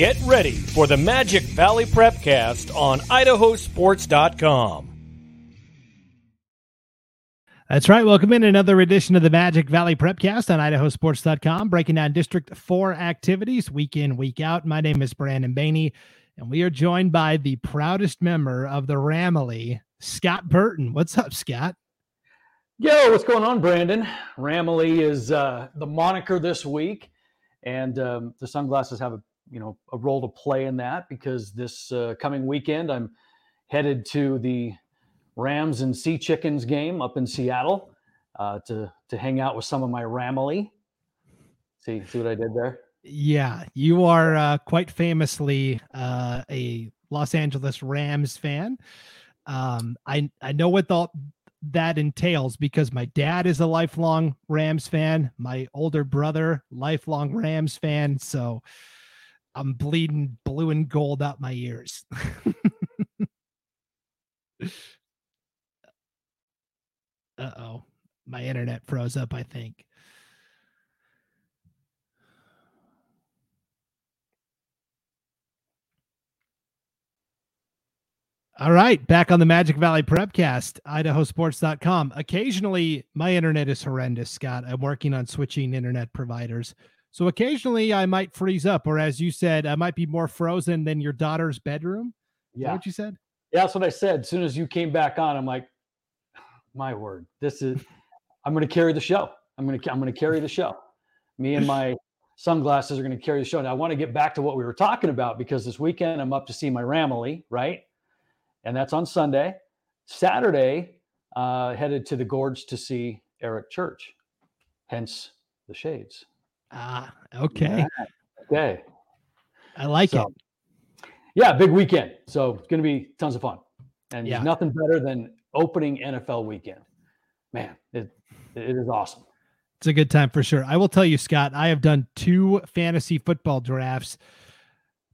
Get ready for the Magic Valley Prepcast on idahosports.com. That's right. Welcome in another edition of the Magic Valley Prepcast on idahosports.com, breaking down District 4 activities week in, week out. My name is Brandon Baney, and we are joined by the proudest member of the Ramily, Scott Burton. What's up, Scott? Yo, what's going on, Brandon? Ramily is uh, the moniker this week, and um, the sunglasses have a you know a role to play in that because this uh, coming weekend I'm headed to the Rams and Sea Chickens game up in Seattle uh, to to hang out with some of my Ramily. See see what I did there? Yeah, you are uh, quite famously uh, a Los Angeles Rams fan. Um, I I know what the, that entails because my dad is a lifelong Rams fan. My older brother, lifelong Rams fan. So I'm bleeding blue and gold out my ears. uh oh. My internet froze up, I think. All right, back on the Magic Valley Prepcast, idahosports.com. Occasionally, my internet is horrendous, Scott. I'm working on switching internet providers. So occasionally I might freeze up, or as you said, I might be more frozen than your daughter's bedroom. Yeah. what you said? Yeah, that's what I said. As soon as you came back on, I'm like, my word, this is I'm gonna carry the show. I'm gonna I'm gonna carry the show. Me and my sunglasses are gonna carry the show. And I want to get back to what we were talking about because this weekend I'm up to see my Ramily, right? And that's on Sunday. Saturday, uh, headed to the gorge to see Eric Church, hence the shades. Ah, okay. Okay. I like so, it. Yeah, big weekend. So it's going to be tons of fun. And yeah. nothing better than opening NFL weekend. Man, it, it is awesome. It's a good time for sure. I will tell you, Scott, I have done two fantasy football drafts.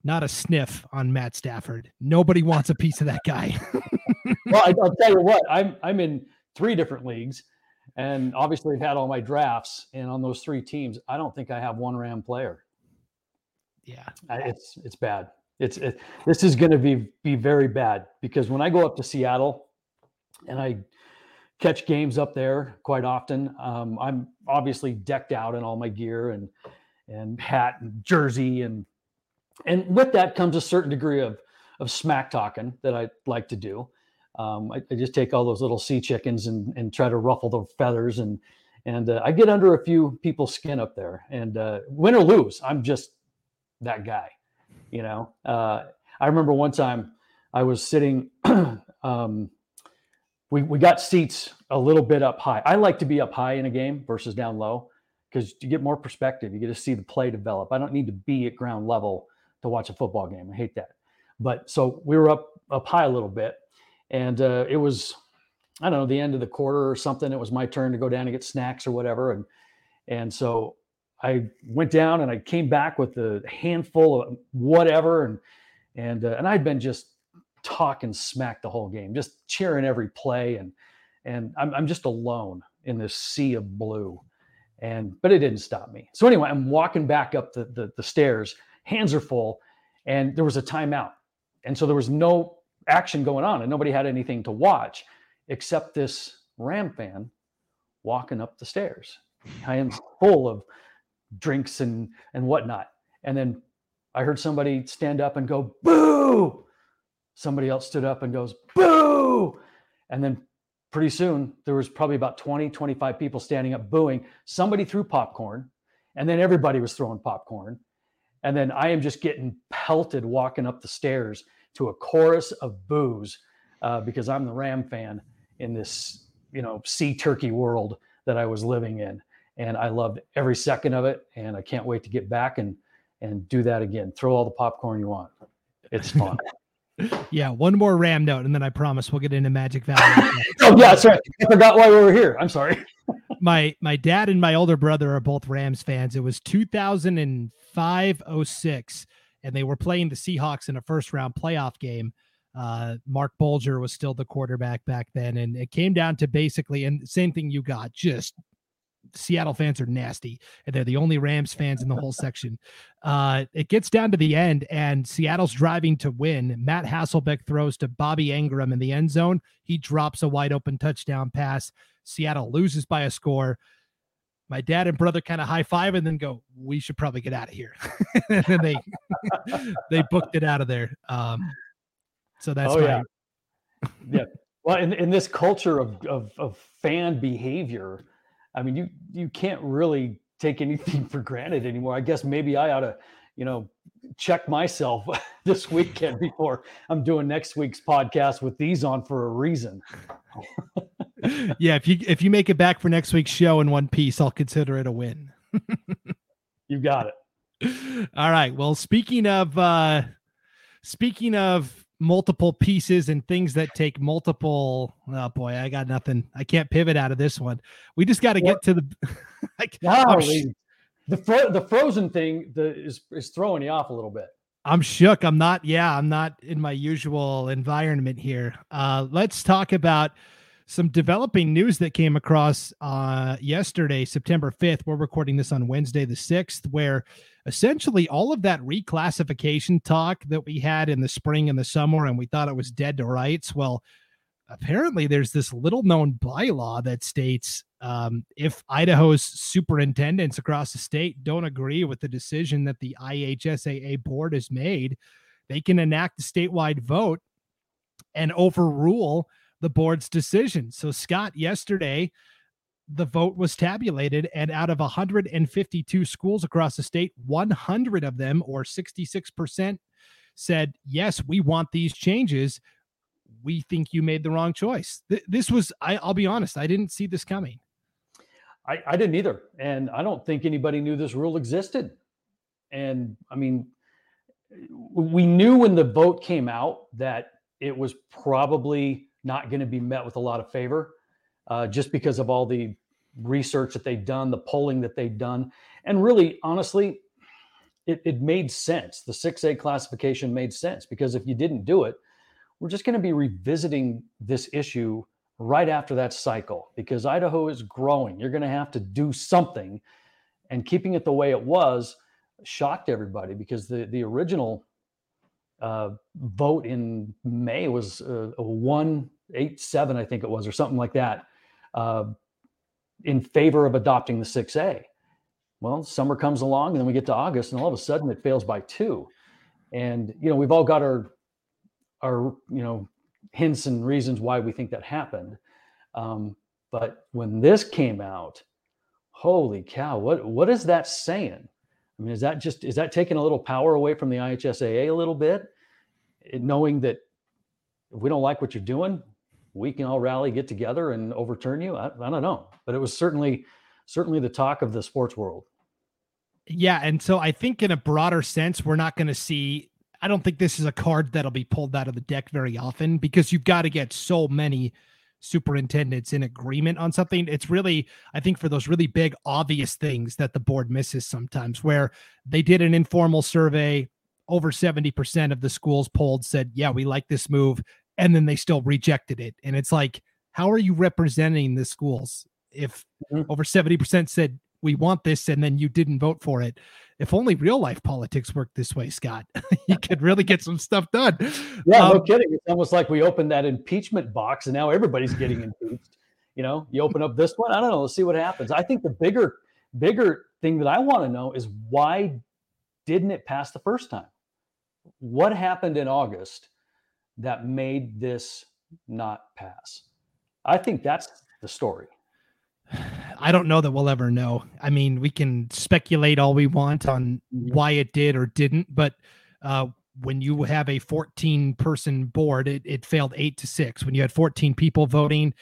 Not a sniff on Matt Stafford. Nobody wants a piece of that guy. well, I, will tell you what, I'm I'm in three different leagues, and obviously, I've had all my drafts, and on those three teams, I don't think I have one Ram player. Yeah, it's it's bad. It's it, this is going to be be very bad because when I go up to Seattle, and I catch games up there quite often, um, I'm obviously decked out in all my gear and and hat and jersey and and with that comes a certain degree of of smack talking that I like to do. Um, I, I, just take all those little sea chickens and, and try to ruffle the feathers and and uh, I get under a few people's skin up there. And uh, win or lose, I'm just that guy. You know, uh, I remember one time I was sitting. um, we we got seats a little bit up high. I like to be up high in a game versus down low because you get more perspective. You get to see the play develop. I don't need to be at ground level to watch a football game. I hate that. But so we were up up high a little bit and uh, it was I don't know the end of the quarter or something. It was my turn to go down and get snacks or whatever, and and so I went down and I came back with a handful of whatever, and and uh, and I'd been just talking smack the whole game, just cheering every play, and and I'm I'm just alone in this sea of blue, and but it didn't stop me. So anyway, I'm walking back up the the, the stairs, hands are full, and there was a timeout, and so there was no action going on and nobody had anything to watch except this Ram fan walking up the stairs. I am full of drinks and and whatnot. And then I heard somebody stand up and go, boo. Somebody else stood up and goes, boo. And then pretty soon there was probably about 20, 25 people standing up booing. Somebody threw popcorn, and then everybody was throwing popcorn. And then I am just getting pelted walking up the stairs to a chorus of boos uh, because I'm the Ram fan in this, you know, sea turkey world that I was living in. And I loved every second of it. And I can't wait to get back and and do that again. Throw all the popcorn you want. It's fun. yeah, one more Ram note, and then I promise we'll get into Magic Valley. oh yeah, that's right. I forgot why we were here. I'm sorry. my my dad and my older brother are both Rams fans. It was 2005 06 and they were playing the Seahawks in a first round playoff game. Uh, Marc Bulger was still the quarterback back then, and it came down to basically, and same thing you got, just Seattle fans are nasty, and they're the only Rams fans in the whole section. Uh, it gets down to the end, and Seattle's driving to win. Matt Hasselbeck throws to Bobby Engram in the end zone. He drops a wide open touchdown pass. Seattle loses by a score. My dad and brother kind of high five and then go, "We should probably get out of here." and then they they booked it out of there. Um, so that's oh, my, yeah. yeah. Well, in, in this culture of, of, of fan behavior, I mean, you you can't really take anything for granted anymore. I guess maybe I ought to, you know, check myself this weekend before I'm doing next week's podcast with these on for a reason. Yeah, if you if you make it back for next week's show in one piece, I'll consider it a win. you got it. All right. Well, speaking of uh speaking of multiple pieces and things that take multiple oh boy i got nothing i can't pivot out of this one we just got to get to the like, wow, sh- the fro- the frozen thing the, is is throwing you off a little bit i'm shook i'm not yeah i'm not in my usual environment here uh let's talk about some developing news that came across uh yesterday september 5th we're recording this on wednesday the 6th where essentially all of that reclassification talk that we had in the spring and the summer, and we thought it was dead to rights. Well, apparently there's this little known bylaw that states um, if Idaho's superintendents across the state don't agree with the decision that the IHSAA board has made, they can enact a statewide vote and overrule the board's decision. So, Scott, yesterday, the vote was tabulated, and out of 152 schools across the state, 100 of them, or 66%, said, Yes, we want these changes. We think you made the wrong choice. Th- this was, I, will be honest, I didn't see this coming. I, I didn't either. And I don't think anybody knew this rule existed. And I mean, we knew when the vote came out that it was probably not going to be met with a lot of favor uh, just because of all the research that they've done, the polling that they've done. And really, honestly, it, it made sense. The 6A classification made sense because if you didn't do it, we're just going to be revisiting this issue right after that cycle because Idaho is growing. You're going to have to do something. And keeping it the way it was shocked everybody because the, the original uh, vote in May was uh, a 187, I think it was, or something like that uh, in favor of adopting the 6A. Well, summer comes along and then we get to August and all of a sudden it fails by two. And, you know, we've all got our, our, you know, hints and reasons why we think that happened. Um, but when this came out, holy cow, what, what is that saying? I mean, is that just, is that taking a little power away from the IHSAA a little bit? It, knowing that if we don't like what you're doing, we can all rally, get together, and overturn you. I, I don't know, but it was certainly certainly the talk of the sports world. Yeah, and so I think in a broader sense, we're not going to see. I don't think this is a card that'll be pulled out of the deck very often because you've got to get so many superintendents in agreement on something. It's really, I think, for those really big, obvious things that the board misses sometimes, where they did an informal survey. Over 70% of the schools polled said, Yeah, we like this move and then they still rejected it. And it's like, how are you representing the schools if mm-hmm. over 70% said we want this and then you didn't vote for it? If only real life politics worked this way, Scott, you could really get some stuff done. Yeah, um, no kidding. It's almost like we opened that impeachment box and now everybody's getting impeached. You know, you open up this one, I don't know, let's see what happens. I think the bigger, bigger thing that I want to know is why didn't it pass the first time? What happened in August that made this not pass? I think that's the story. I don't know that we'll ever know. I mean, we can speculate all we want on mm-hmm. why it did or didn't, but uh, when you have a 14 person board, it, it failed eight to six. When you had 14 people voting,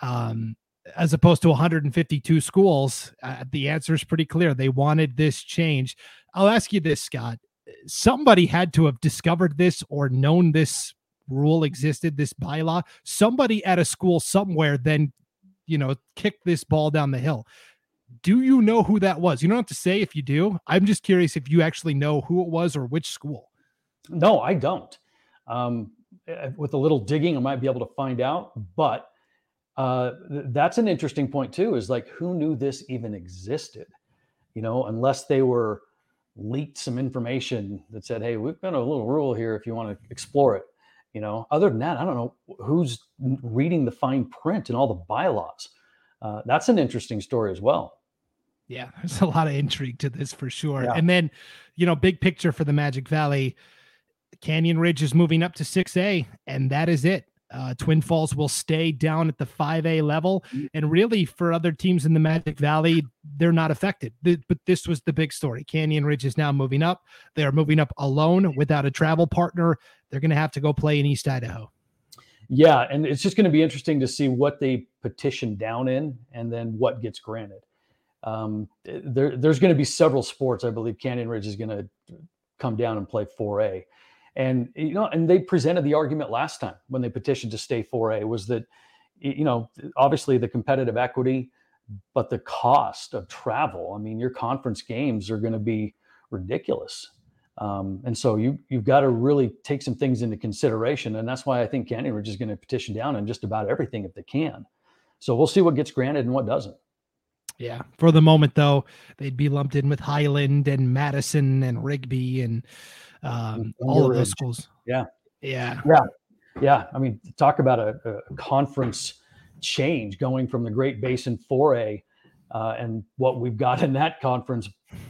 um, as opposed to 152 schools, uh, the answer is pretty clear. They wanted this change. I'll ask you this, Scott. Somebody had to have discovered this or known this rule existed, this bylaw, somebody at a school somewhere then, you know, kicked this ball down the hill. Do you know who that was? You don't have to say if you do. I'm just curious if you actually know who it was or which school. No, I don't. Um, with a little digging, I might be able to find out. But uh, that's an interesting point too. Is like who knew this even existed? You know, unless they were leaked some information that said, "Hey, we've got a little rule here if you want to explore it." You know, other than that, I don't know who's reading the fine print and all the bylaws. Uh, that's an interesting story as well. Yeah, there's a lot of intrigue to this for sure. Yeah. And then, you know, big picture for the Magic Valley, Canyon Ridge is moving up to 6A, and that is it. Uh, Twin Falls will stay down at the 5A level. Mm. And really, for other teams in the Magic Valley, they're not affected. Th- But this was the big story. Canyon Ridge is now moving up. They are moving up alone without a travel partner. They're going to have to go play in East Idaho. Yeah, and it's just going to be interesting to see what they petition down in, and then what gets granted. Um, there, there's going to be several sports. I believe Canyon Ridge is going to come down and play 4A, and you know, and they presented the argument last time when they petitioned to stay 4A was that you know, obviously the competitive equity, but the cost of travel. I mean, your conference games are going to be ridiculous. Um, and so you you've got to really take some things into consideration, and that's why I think Canyon Ridge is going to petition down on just about everything if they can. So we'll see what gets granted and what doesn't. Yeah. For the moment, though, they'd be lumped in with Highland and Madison and Rigby and um, all of those schools. Yeah. Yeah. Yeah, Yeah. I mean, talk about a, a conference change going from the Great Basin 4A uh, and what we've got in that conference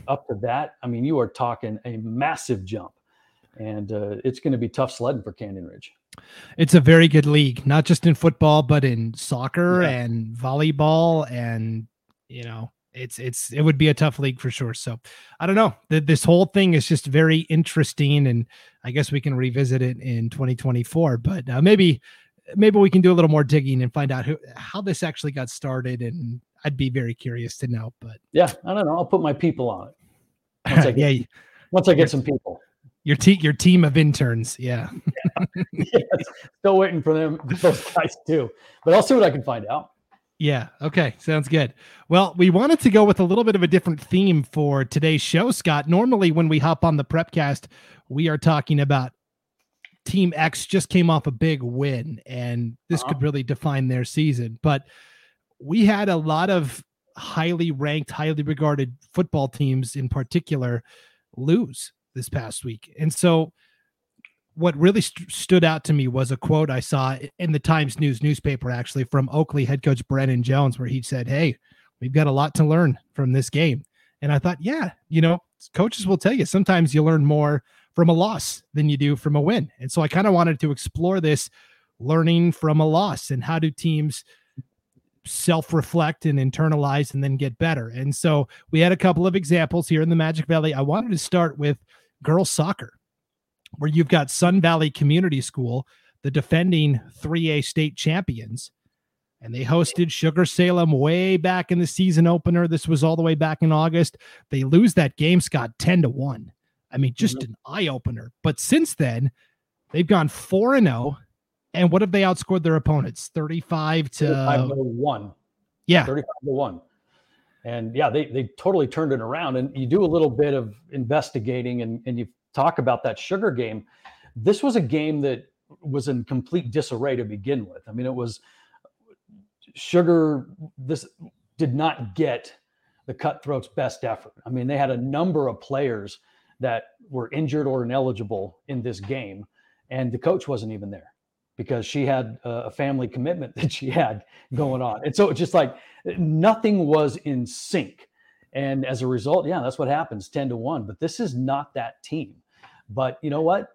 up to that. I mean, you are talking a massive jump, and uh, it's going to be tough sledding for Canyon Ridge. It's a very good league, not just in football, but in soccer Yeah. and volleyball. And, you know, it's, it's, it would be a tough league for sure. So I don't know. Th- This whole thing is just very interesting. And I guess we can revisit it in 2024, but uh, maybe, maybe we can do a little more digging and find out who, how this actually got started. And I'd be very curious to know, but Yeah, I don't know. I'll put my people on it once I get, yeah, once I get some people. your team, your team of interns. Yeah. yes, still waiting for them, those guys too. But I'll see what I can find out. Yeah. Okay. Sounds good. Well, we wanted to go with a little bit of a different theme for today's show, Scott. Normally, when we hop on the Prepcast, we are talking about Team X just came off a big win, and this Uh-huh. could really define their season. But we had a lot of highly ranked, highly regarded football teams in particular lose this past week. And so what really st- stood out to me was a quote I saw in the Times News newspaper, actually from Oakley head coach Brennan Jones, where he said, Hey, we've got a lot to learn from this game. And I thought, yeah, you know, coaches will tell you sometimes you learn more from a loss than you do from a win. And so I kind of wanted to explore this learning from a loss and how do teams self reflect and internalize and then get better. And so we had a couple of examples here in the Magic Valley. I wanted to start with girls soccer, where you've got Sun Valley Community School, the defending 3A state champions. And they hosted Sugar Salem way back in the season opener. This was all the way back in August. They lose that game, Scott, 10 to 1. I mean, just mm-hmm. an eye opener. But since then, they've gone 4 and 0. And what have they outscored their opponents? 35 35 to to one. yeah. 35 to 1 and yeah they, they totally turned it around and you do a little bit of investigating and, and you talk about that sugar game this was a game that was in complete disarray to begin with i mean it was sugar this did not get the cutthroats best effort i mean they had a number of players that were injured or ineligible in this game and the coach wasn't even there because she had a family commitment that she had going on. And so it's just like nothing was in sync. And as a result, yeah, that's what happens 10 to 1. But this is not that team. But you know what?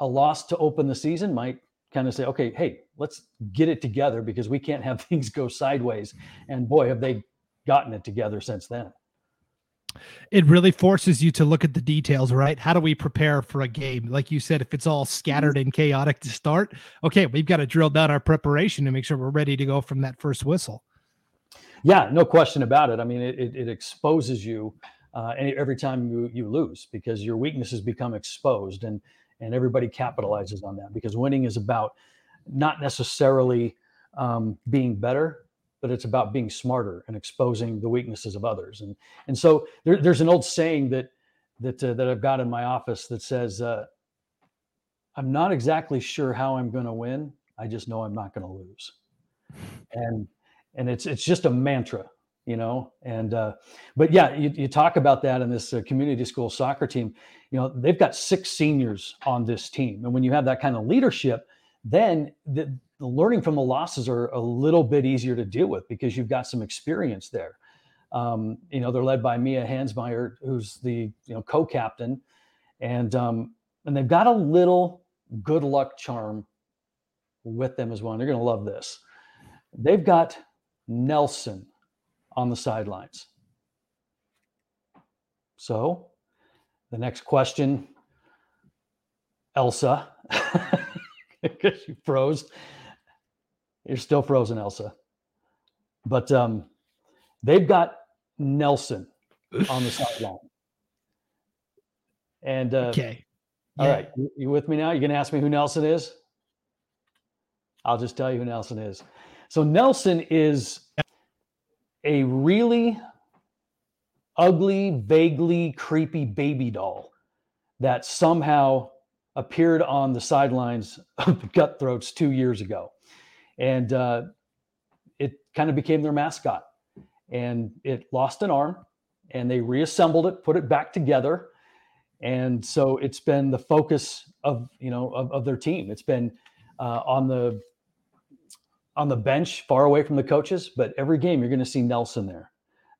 A loss to open the season might kind of say, okay, hey, let's get it together because we can't have things go sideways. And boy, have they gotten it together since then. it really forces you to look at the details, right? How do we prepare for a game? Like you said, if it's all scattered and chaotic to start, okay, we've got to drill down our preparation to make sure we're ready to go from that first whistle. Yeah, no question about it. I mean, it, it, it exposes you uh, every time you, you lose because your weaknesses become exposed and, and everybody capitalizes on that because winning is about not necessarily um, being better, but it's about being smarter and exposing the weaknesses of others. And, and so there, there's an old saying that, that, uh, that I've got in my office that says, uh, I'm not exactly sure how I'm going to win. I just know I'm not going to lose. and and it's it's just a mantra, you know. And uh, but yeah, you, you talk about that in this uh, community school soccer team. You know, they've got six seniors on this team, and when you have that kind of leadership, then the, the learning from the losses are a little bit easier to deal with because you've got some experience there. Um, you know, they're led by Mia Hansmeyer, who's the you know co-captain, and um, and they've got a little good luck charm with them as well. And they're going to love this. They've got Nelson on the sidelines. So, the next question, Elsa, because you froze. You're still frozen, Elsa. But um, they've got Nelson on the sideline. And uh, Okay. all Yeah. right, you, you with me now? You're gonna ask me who Nelson is? I'll just tell you who Nelson is. So Nelson is a really ugly, vaguely creepy baby doll that somehow appeared on the sidelines of the Cutthroats two years ago, and uh, it kind of became their mascot. And it lost an arm, and they reassembled it, put it back together, and so it's been the focus of you know of, of their team. It's been uh, on the on the bench, far away from the coaches, but every game you're going to see Nelson there.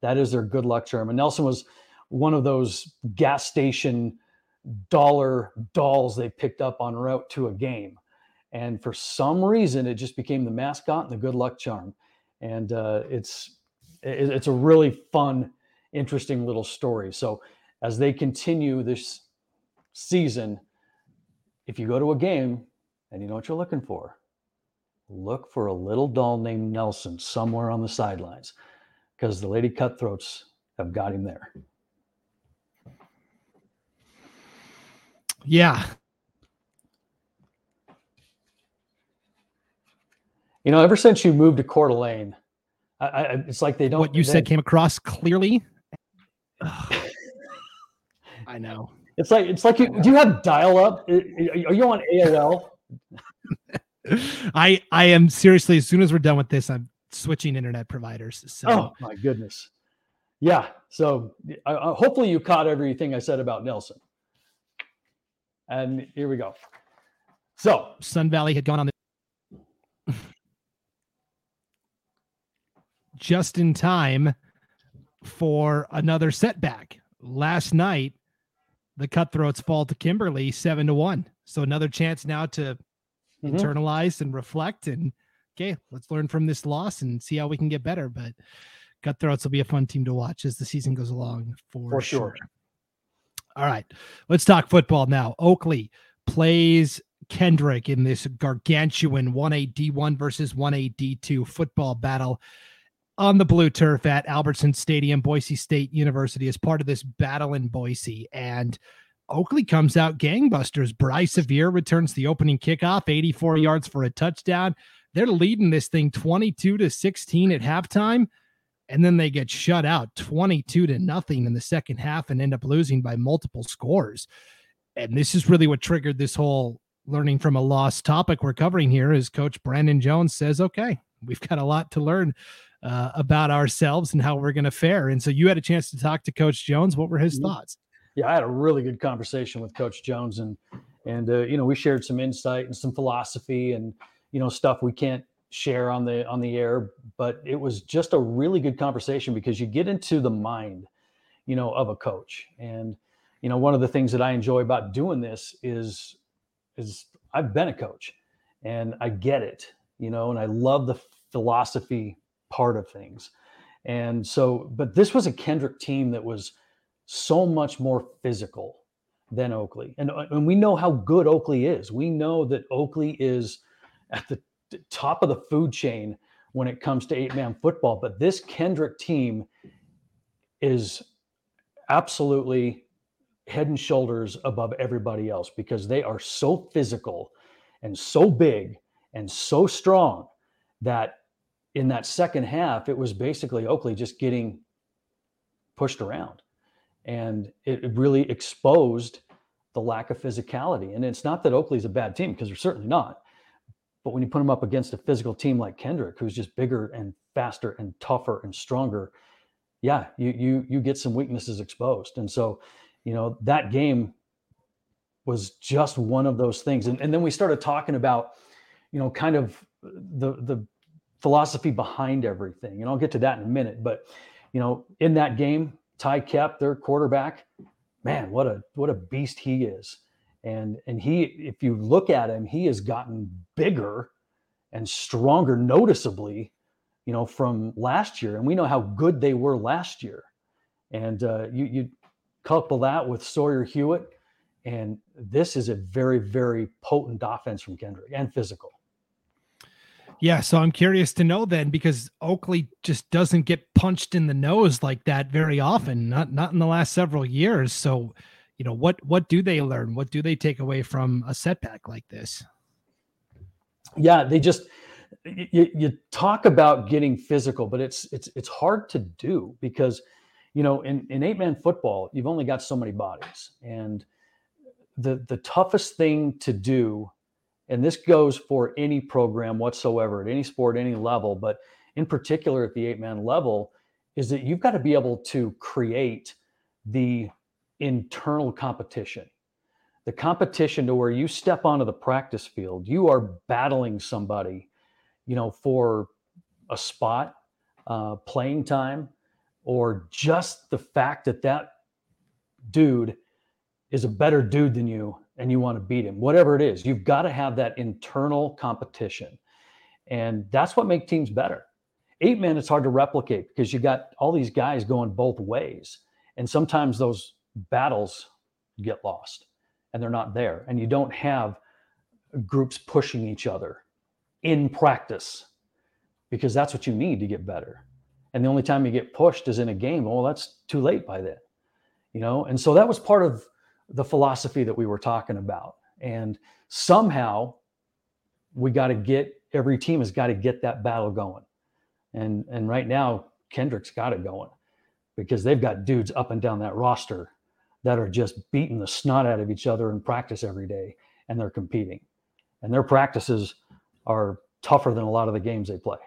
That is their good luck charm. And Nelson was one of those gas station dollar dolls they picked up on route to a game, and for some reason it just became the mascot and the good luck charm. And uh, it's it's a really fun, interesting little story. So as they continue this season, if you go to a game and you know what you're looking for, look for a little doll named Nelson somewhere on the sidelines because the Lady Cutthroats have got him there. Yeah. You know, ever since you moved to Coeur d'Alene, I, I, it's like they don't. What you they- said came across clearly. I know. It's like it's like you do you have dial up? Are you on AOL? I I am seriously as soon as we're done with this, I'm switching internet providers. So Oh my goodness. Yeah. So hopefully you caught everything I said about Nelson. And here we go. So Sun Valley had gone on the just in time for another setback. Last night, the cutthroats fall to Kimberly seven to one. So another chance now to mhm. internalize and reflect and okay, let's learn from this loss and see how we can get better. But cutthroats will be a fun team to watch as the season goes along for, For sure. All right, let's talk football now. Oakley plays Kendrick in this gargantuan 1A D1 versus 1A D2 football battle on the blue turf at Albertson Stadium, Boise State University, as part of this battle in Boise. And Oakley comes out gangbusters. Bryce Severe returns the opening kickoff, 84 yards for a touchdown. They're leading this thing 22 to 16 at halftime. And then they get shut out 22 to nothing in the second half and end up losing by multiple scores. And this is really what triggered this whole learning from a lost topic we're covering here is coach Brandon Jones says, okay, we've got a lot to learn uh, about ourselves and how we're going to fare. And so you had a chance to talk to coach Jones. What were his thoughts? Yeah, I had a really good conversation with Coach Jones, and and uh, you know we shared some insight and some philosophy and you know stuff we can't share on the on the air, but it was just a really good conversation because you get into the mind, you know, of a coach, and you know one of the things that I enjoy about doing this is is I've been a coach, and I get it, you know, and I love the philosophy part of things, and so but this was a Kendrick team that was so much more physical than Oakley. And, uh, and we know how good Oakley is. We know that Oakley is at the top of the food chain when it comes to eight man football. But this Kendrick team is absolutely head and shoulders above everybody else because they are so physical and so big and so strong that in that second half, it was basically Oakley just getting pushed around and it really exposed the lack of physicality. And it's not that Oakley's a bad team because they're certainly not, But when you put them up against a physical team like Kendrick, who's just bigger and faster and tougher and stronger, yeah, you you you get some weaknesses exposed. And so, you know, that game was just one of those things. And, and then we started talking about, you know, kind of the the philosophy behind everything. And I'll get to that in a minute. But, you know, in that game, Ty Koepp, their quarterback, man, what a what a beast he is. And and he, if you look at him, he has gotten bigger and stronger noticeably, you know, from last year. And we know how good they were last year. And uh, you you couple that with Sawyer Hewitt, and this is a very very potent offense from Kendrick and physical. Yeah, so I'm curious to know then because Oakley just doesn't get punched in the nose like that very often, not not in the last several years. So, you know, what what do they learn? What do they take away from a setback like this? Yeah, they just you, you talk about getting physical, but it's it's it's hard to do because you know, in, in eight man football, you've only got so many bodies. And the the toughest thing to do and this goes for any program whatsoever at any sport, any level, but in particular at the eight man level, is that you've got to be able to create the internal competition. The competition to where you step onto the practice field, you are battling somebody, you know, for a spot, uh, playing time, or just the fact that that dude is a better dude than you and you want to beat him, whatever it is, you've got to have that internal competition. And that's what makes teams better. Eight men, it's hard to replicate because you got all these guys going both ways. And sometimes those battles get lost and they're not there. And you don't have groups pushing each other in practice because that's what you need to get better. And the only time you get pushed is in a game. Well, that's too late by then, you know? And so that was part of the philosophy that we were talking about. And somehow we got to get every team has got to get that battle going. And and right now Kendrick's got it going because they've got dudes up and down that roster that are just beating the snot out of each other in practice every day and they're competing. And their practices are tougher than a lot of the games they play.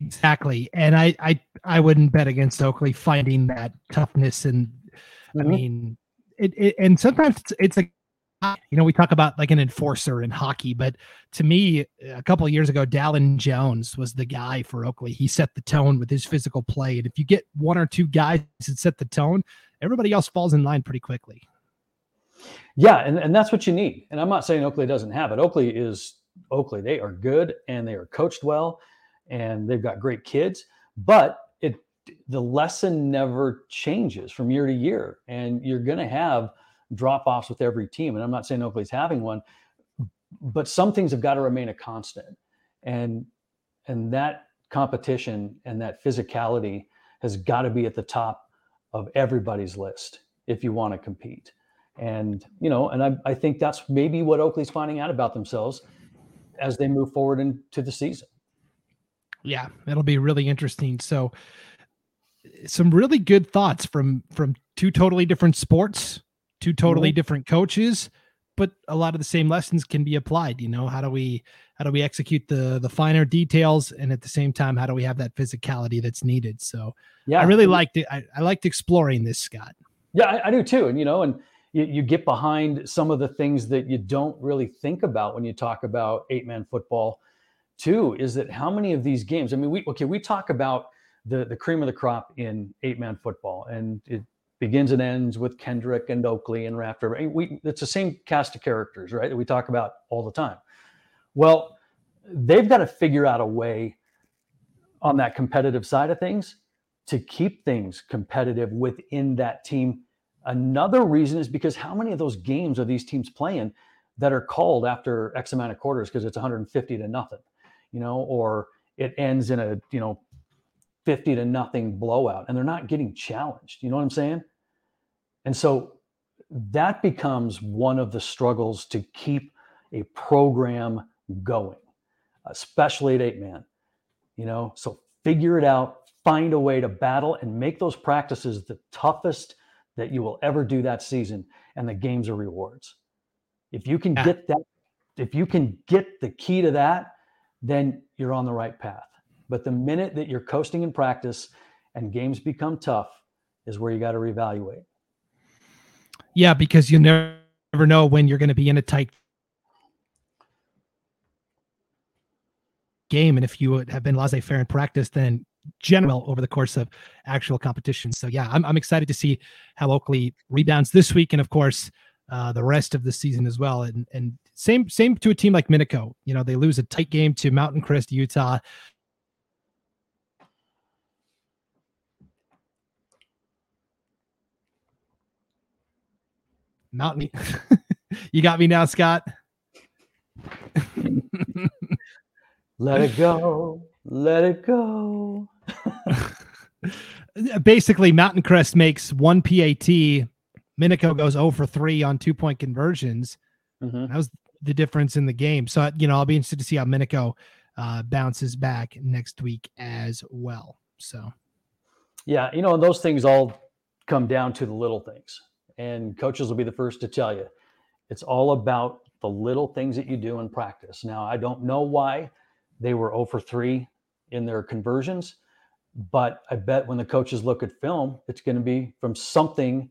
Exactly. And I I I wouldn't bet against Oakley finding that toughness and Mm-hmm. I mean, it, it, and sometimes it's, it's like you know we talk about like an enforcer in hockey but to me a couple of years ago dallin jones was the guy for oakley. He set the tone with his physical play and if you get one or two guys that set the tone everybody else falls in line pretty quickly. Yeah and, and that's what you need and i'm not saying oakley doesn't have it. Oakley is oakley they are good and they are coached well and they've got great kids but the lesson never changes from year to year, and you're going to have drop offs with every team. And I'm not saying Oakley's having one, but some things have got to remain a constant, and and that competition and that physicality has got to be at the top of everybody's list if you want to compete. And you know, and I, I think that's maybe what Oakley's finding out about themselves as they move forward into the season. Yeah, it'll be really interesting. So some really good thoughts from from two totally different sports, two totally mm-hmm. different coaches, but a lot of the same lessons can be applied. You know, how do we how do we execute the the finer details, and at the same time, how do we have that physicality that's needed? So, yeah, I really liked it. I, I liked exploring this, Scott. Yeah, I, I do too. And you know, and you, you get behind some of the things that you don't really think about when you talk about eight man football. Too is that how many of these games? I mean, we okay, we talk about the the cream of the crop in eight man football, and it begins and ends with Kendrick and Oakley and Raft River. We it's the same cast of characters, right? That we talk about all the time. Well, they've got to figure out a way on that competitive side of things to keep things competitive within that team. Another reason is because how many of those games are these teams playing that are called after X amount of quarters because it's 150 to nothing, you know, or it ends in a you know 50 to nothing blowout and they're not getting challenged. You know what I'm saying? And so that becomes one of the struggles to keep a program going, especially at eight man. You know, so figure it out, find a way to battle and make those practices the toughest that you will ever do that season. And the games are rewards. If you can get that if you can get the key to that, then you're on the right path. But the minute that you're coasting in practice and games become tough is where you got to reevaluate. Yeah, because you never know when you're going to be in a tight game. And if you have been laissez faire in practice, then general over the course of actual competition. So yeah, I'm, I'm excited to see how Oakley rebounds this week. And of course, uh, the rest of the season as well. And and same same to a team like Minico. You know, they lose a tight game to Mountain Crest, Utah. Mountain, you got me now, Scott. let it go, let it go. Basically, Mountain Crest makes one PAT Minico goes 0 for 3 on two point conversions. Mm-hmm. That was the difference in the game. So, you know, I'll be interested to see how Minico uh, bounces back next week as well. So, yeah, you know, those things all come down to the little things. And coaches will be the first to tell you. It's all about the little things that you do in practice. Now, I don't know why they were 0 for 3 in their conversions, but I bet when the coaches look at film, it's going to be from something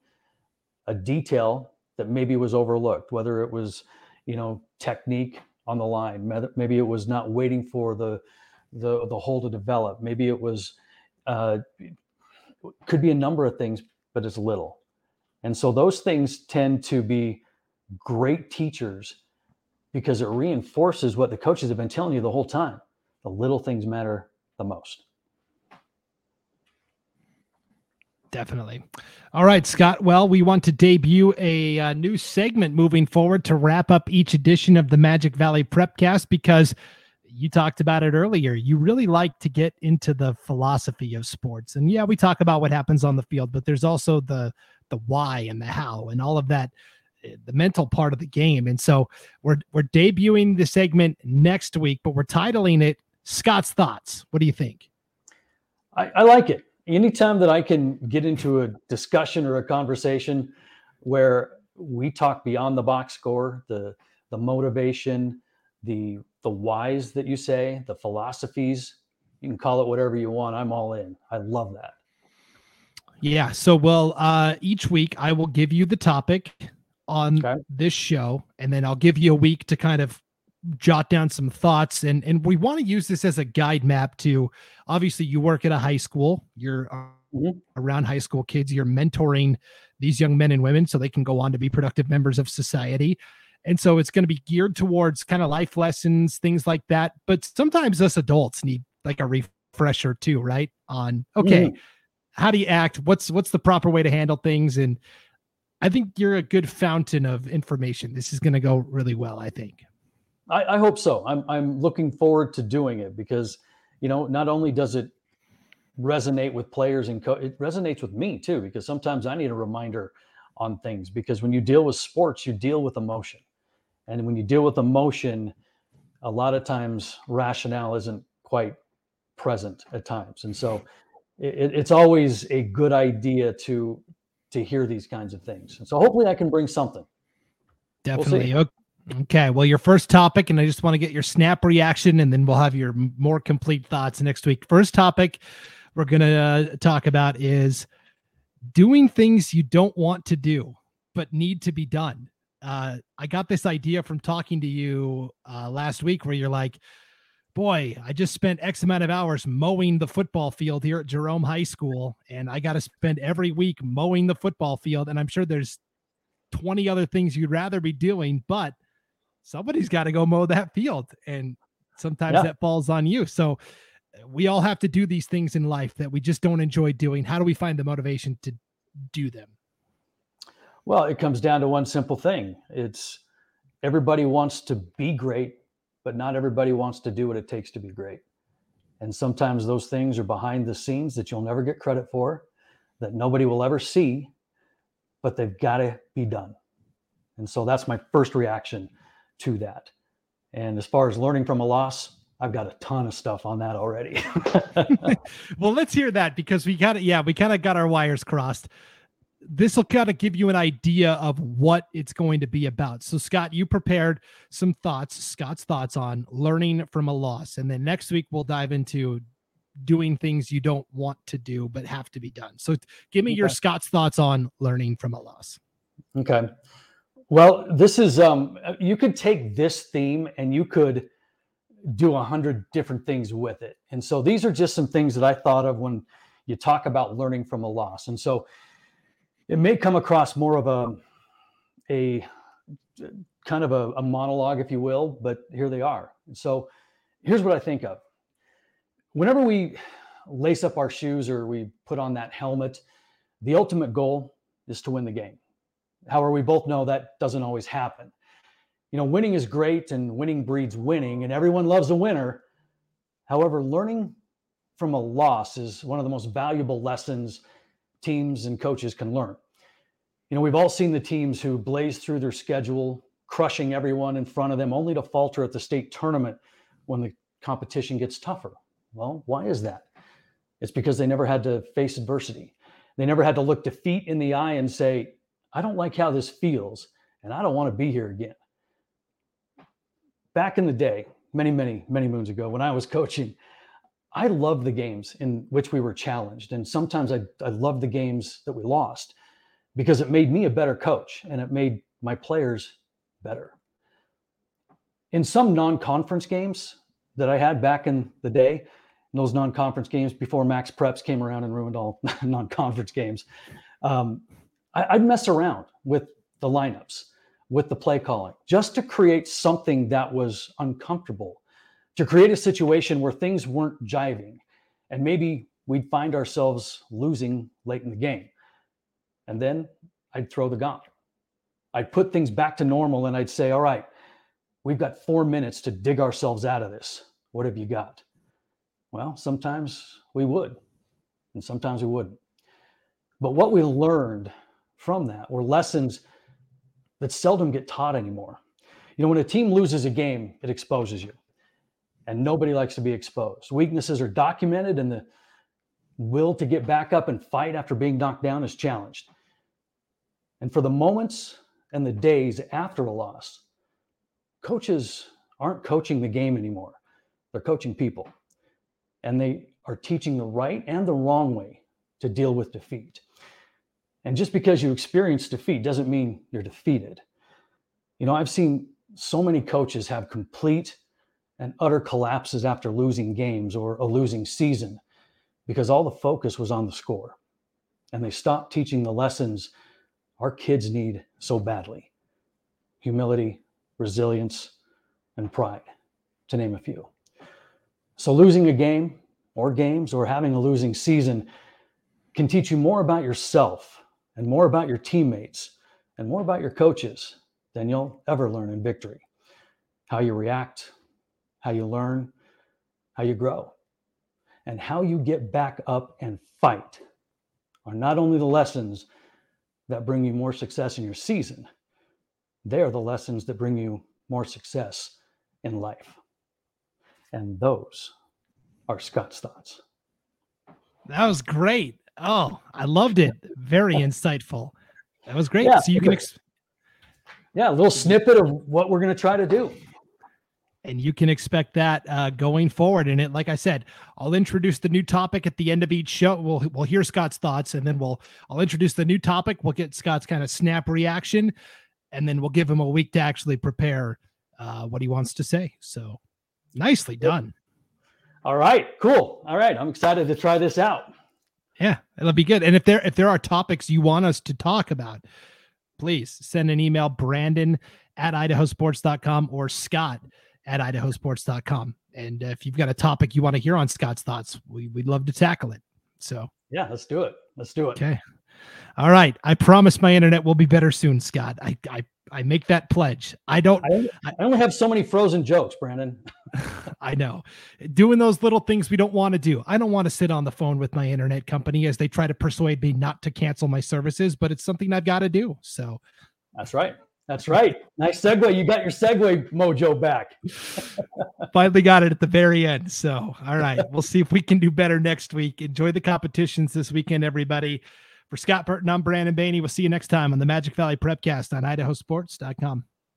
a detail that maybe was overlooked, whether it was, you know, technique on the line, maybe it was not waiting for the the the hole to develop, maybe it was uh, could be a number of things, but it's little, and so those things tend to be great teachers because it reinforces what the coaches have been telling you the whole time. The little things matter the most. Definitely. All right, Scott. Well, we want to debut a uh, new segment moving forward to wrap up each edition of the Magic Valley Prepcast because you talked about it earlier. You really like to get into the philosophy of sports. And yeah, we talk about what happens on the field, but there's also the the why and the how and all of that eh, the mental part of the game. And so we're we're debuting the segment next week, but we're titling it Scott's Thoughts. What do you think? I, I like it anytime that I can get into a discussion or a conversation where we talk beyond the box score, the the motivation, the the whys that you say, the philosophies, you can call it whatever you want. I'm all in. I love that. Yeah. So, well, uh, each week I will give you the topic on okay. this show, and then I'll give you a week to kind of jot down some thoughts and and we want to use this as a guide map to obviously you work at a high school you're mm-hmm. around high school kids you're mentoring these young men and women so they can go on to be productive members of society and so it's going to be geared towards kind of life lessons things like that. But sometimes us adults need like a refresher too right? On okay mm-hmm. how do you act? What's what's the proper way to handle things? And i think you're a good fountain of information. This is going to go really well i think. I, I hope so. I'm I'm looking forward to doing it because you know not only does it resonate with players and co- it resonates with me too because sometimes I need a reminder on things because when you deal with sports you deal with emotion and when you deal with emotion a lot of times rationale isn't quite present at times. And so it, it's always a good idea to to hear these kinds of things. And so hopefully i can bring something. Definitely. we'll Okay, well, your first topic, and I just want to get your snap reaction, and then we'll have your more complete thoughts next week. First topic we're going to uh, talk about is doing things you don't want to do, but need to be done. Uh, I got this idea from talking to you uh, last week where you're like, boy, I just spent X amount of hours mowing the football field here at Jerome High School, and I got to spend every week mowing the football field. And I'm sure there's 20 other things you'd rather be doing, but somebody's got to go mow that field. And sometimes yeah. that falls on you. So uh, we all have to do these things in life that we just don't enjoy doing. How do we find the motivation to do them? Well, it comes down to one simple thing. It's everybody wants to be great, but not everybody wants to do what it takes to be great. And sometimes those things are behind the scenes that you'll never get credit for, that nobody will ever see, but they've got to be done. And so that's my first reaction to that. And as far as learning from a loss, I've got a ton of stuff on that already. well, let's hear that because we got it. Yeah, we kind of got our wires crossed. This will kind of give you an idea of what it's going to be about. So, Scott, you prepared some thoughts, Scott's thoughts on learning from a loss. And then next week, we'll dive into doing things you don't want to do but have to be done. So, give me okay. your Scott's thoughts on learning from a loss. Okay. Well, this is, um, you could take this theme and you could do a hundred different things with it. And so these are just some things that I thought of when you talk about learning from a loss. And so it may come across more of a a kind of a, a monologue, if you will, but here they are. So here's what I think of. Whenever we lace up our shoes or we put on that helmet, the ultimate goal is to win the game. However, we both know that doesn't always happen. You know, winning is great and winning breeds winning, and everyone loves a winner. However, learning from a loss is one of the most valuable lessons teams and coaches can learn. You know, we've all seen the teams who blaze through their schedule, crushing everyone in front of them, only to falter at the state tournament when the competition gets tougher. Well, why is that? It's because they never had to face adversity. They never had to look defeat in the eye and say, I don't like how this feels, and I don't want to be here again. Back in the day, many, many, many moons ago, when I was coaching, I love the games in which we were challenged. And sometimes I, I loved the games that we lost because it made me a better coach and it made my players better. In some non conference games that I had back in the day, in those non conference games before MaxPreps came around and ruined all non conference games, um, I, I'd mess around with the lineups, with the play calling, just to create something that was uncomfortable to create a situation where things weren't jiving and maybe we'd find ourselves losing late in the game. And then I'd throw the gauntlet. I'd put things back to normal and I'd say, all right, we've got four minutes to dig ourselves out of this. What have you got? Well, sometimes we would, and sometimes we wouldn't. But what we learned from that were lessons that seldom get taught anymore. You know, when a team loses a game, it exposes you and nobody likes to be exposed. Weaknesses are documented, and the will to get back up and fight after being knocked down is challenged. And for the moments and the days after a loss, coaches aren't coaching the game anymore. They're coaching people. And they are teaching the right and the wrong way to deal with defeat. And just because you experience defeat doesn't mean you're defeated. You know, I've seen so many coaches have complete and utter collapses after losing games or a losing season because all the focus was on the score. And they stopped teaching the lessons our kids need so badly humility, resilience, and pride, to name a few. So, losing a game or games or having a losing season can teach you more about yourself and more about your teammates and more about your coaches than you'll ever learn in victory. How you react, how you learn, how you grow, and how you get back up and fight are not only the lessons that bring you more success in your season, they are the lessons that bring you more success in life. And those are Scott's thoughts. That was great. Oh, I loved it. Very insightful. That was great. Yeah, so you can. Ex- yeah, a little snippet of what we're going to try to do and you can expect that uh, going forward. And it, like I said, I'll introduce the new topic at the end of each show. We'll we'll hear Scott's thoughts, and then we'll I'll introduce the new topic. We'll get Scott's kind of snap reaction, and then we'll give him a week to actually prepare uh, what he wants to say. So nicely done. All right, cool. All right, I'm excited to try this out. Yeah, it'll be good. And if there if there are topics you want us to talk about, please send an email, Brandon at idahosports.com or Scott at idahosports.com. And if you've got a topic you want to hear on Scott's thoughts, we, we'd love to tackle it. So, yeah, let's do it. Let's do it. Okay. All right. I promise my internet will be better soon, Scott. I, I, I make that pledge. I don't, I only, I only have so many frozen jokes, Brandon. I know. Doing those little things we don't want to do. I don't want to sit on the phone with my internet company as they try to persuade me not to cancel my services, but it's something I've got to do. So, that's right. That's right. Nice segue. You got your segue mojo back. Finally got it at the very end. So, all right. We'll see if we can do better next week. Enjoy the competitions this weekend, everybody. For Scott Burton, I'm Brandon Baney. We'll see you next time on the Magic Valley Prepcast on idahosports.com.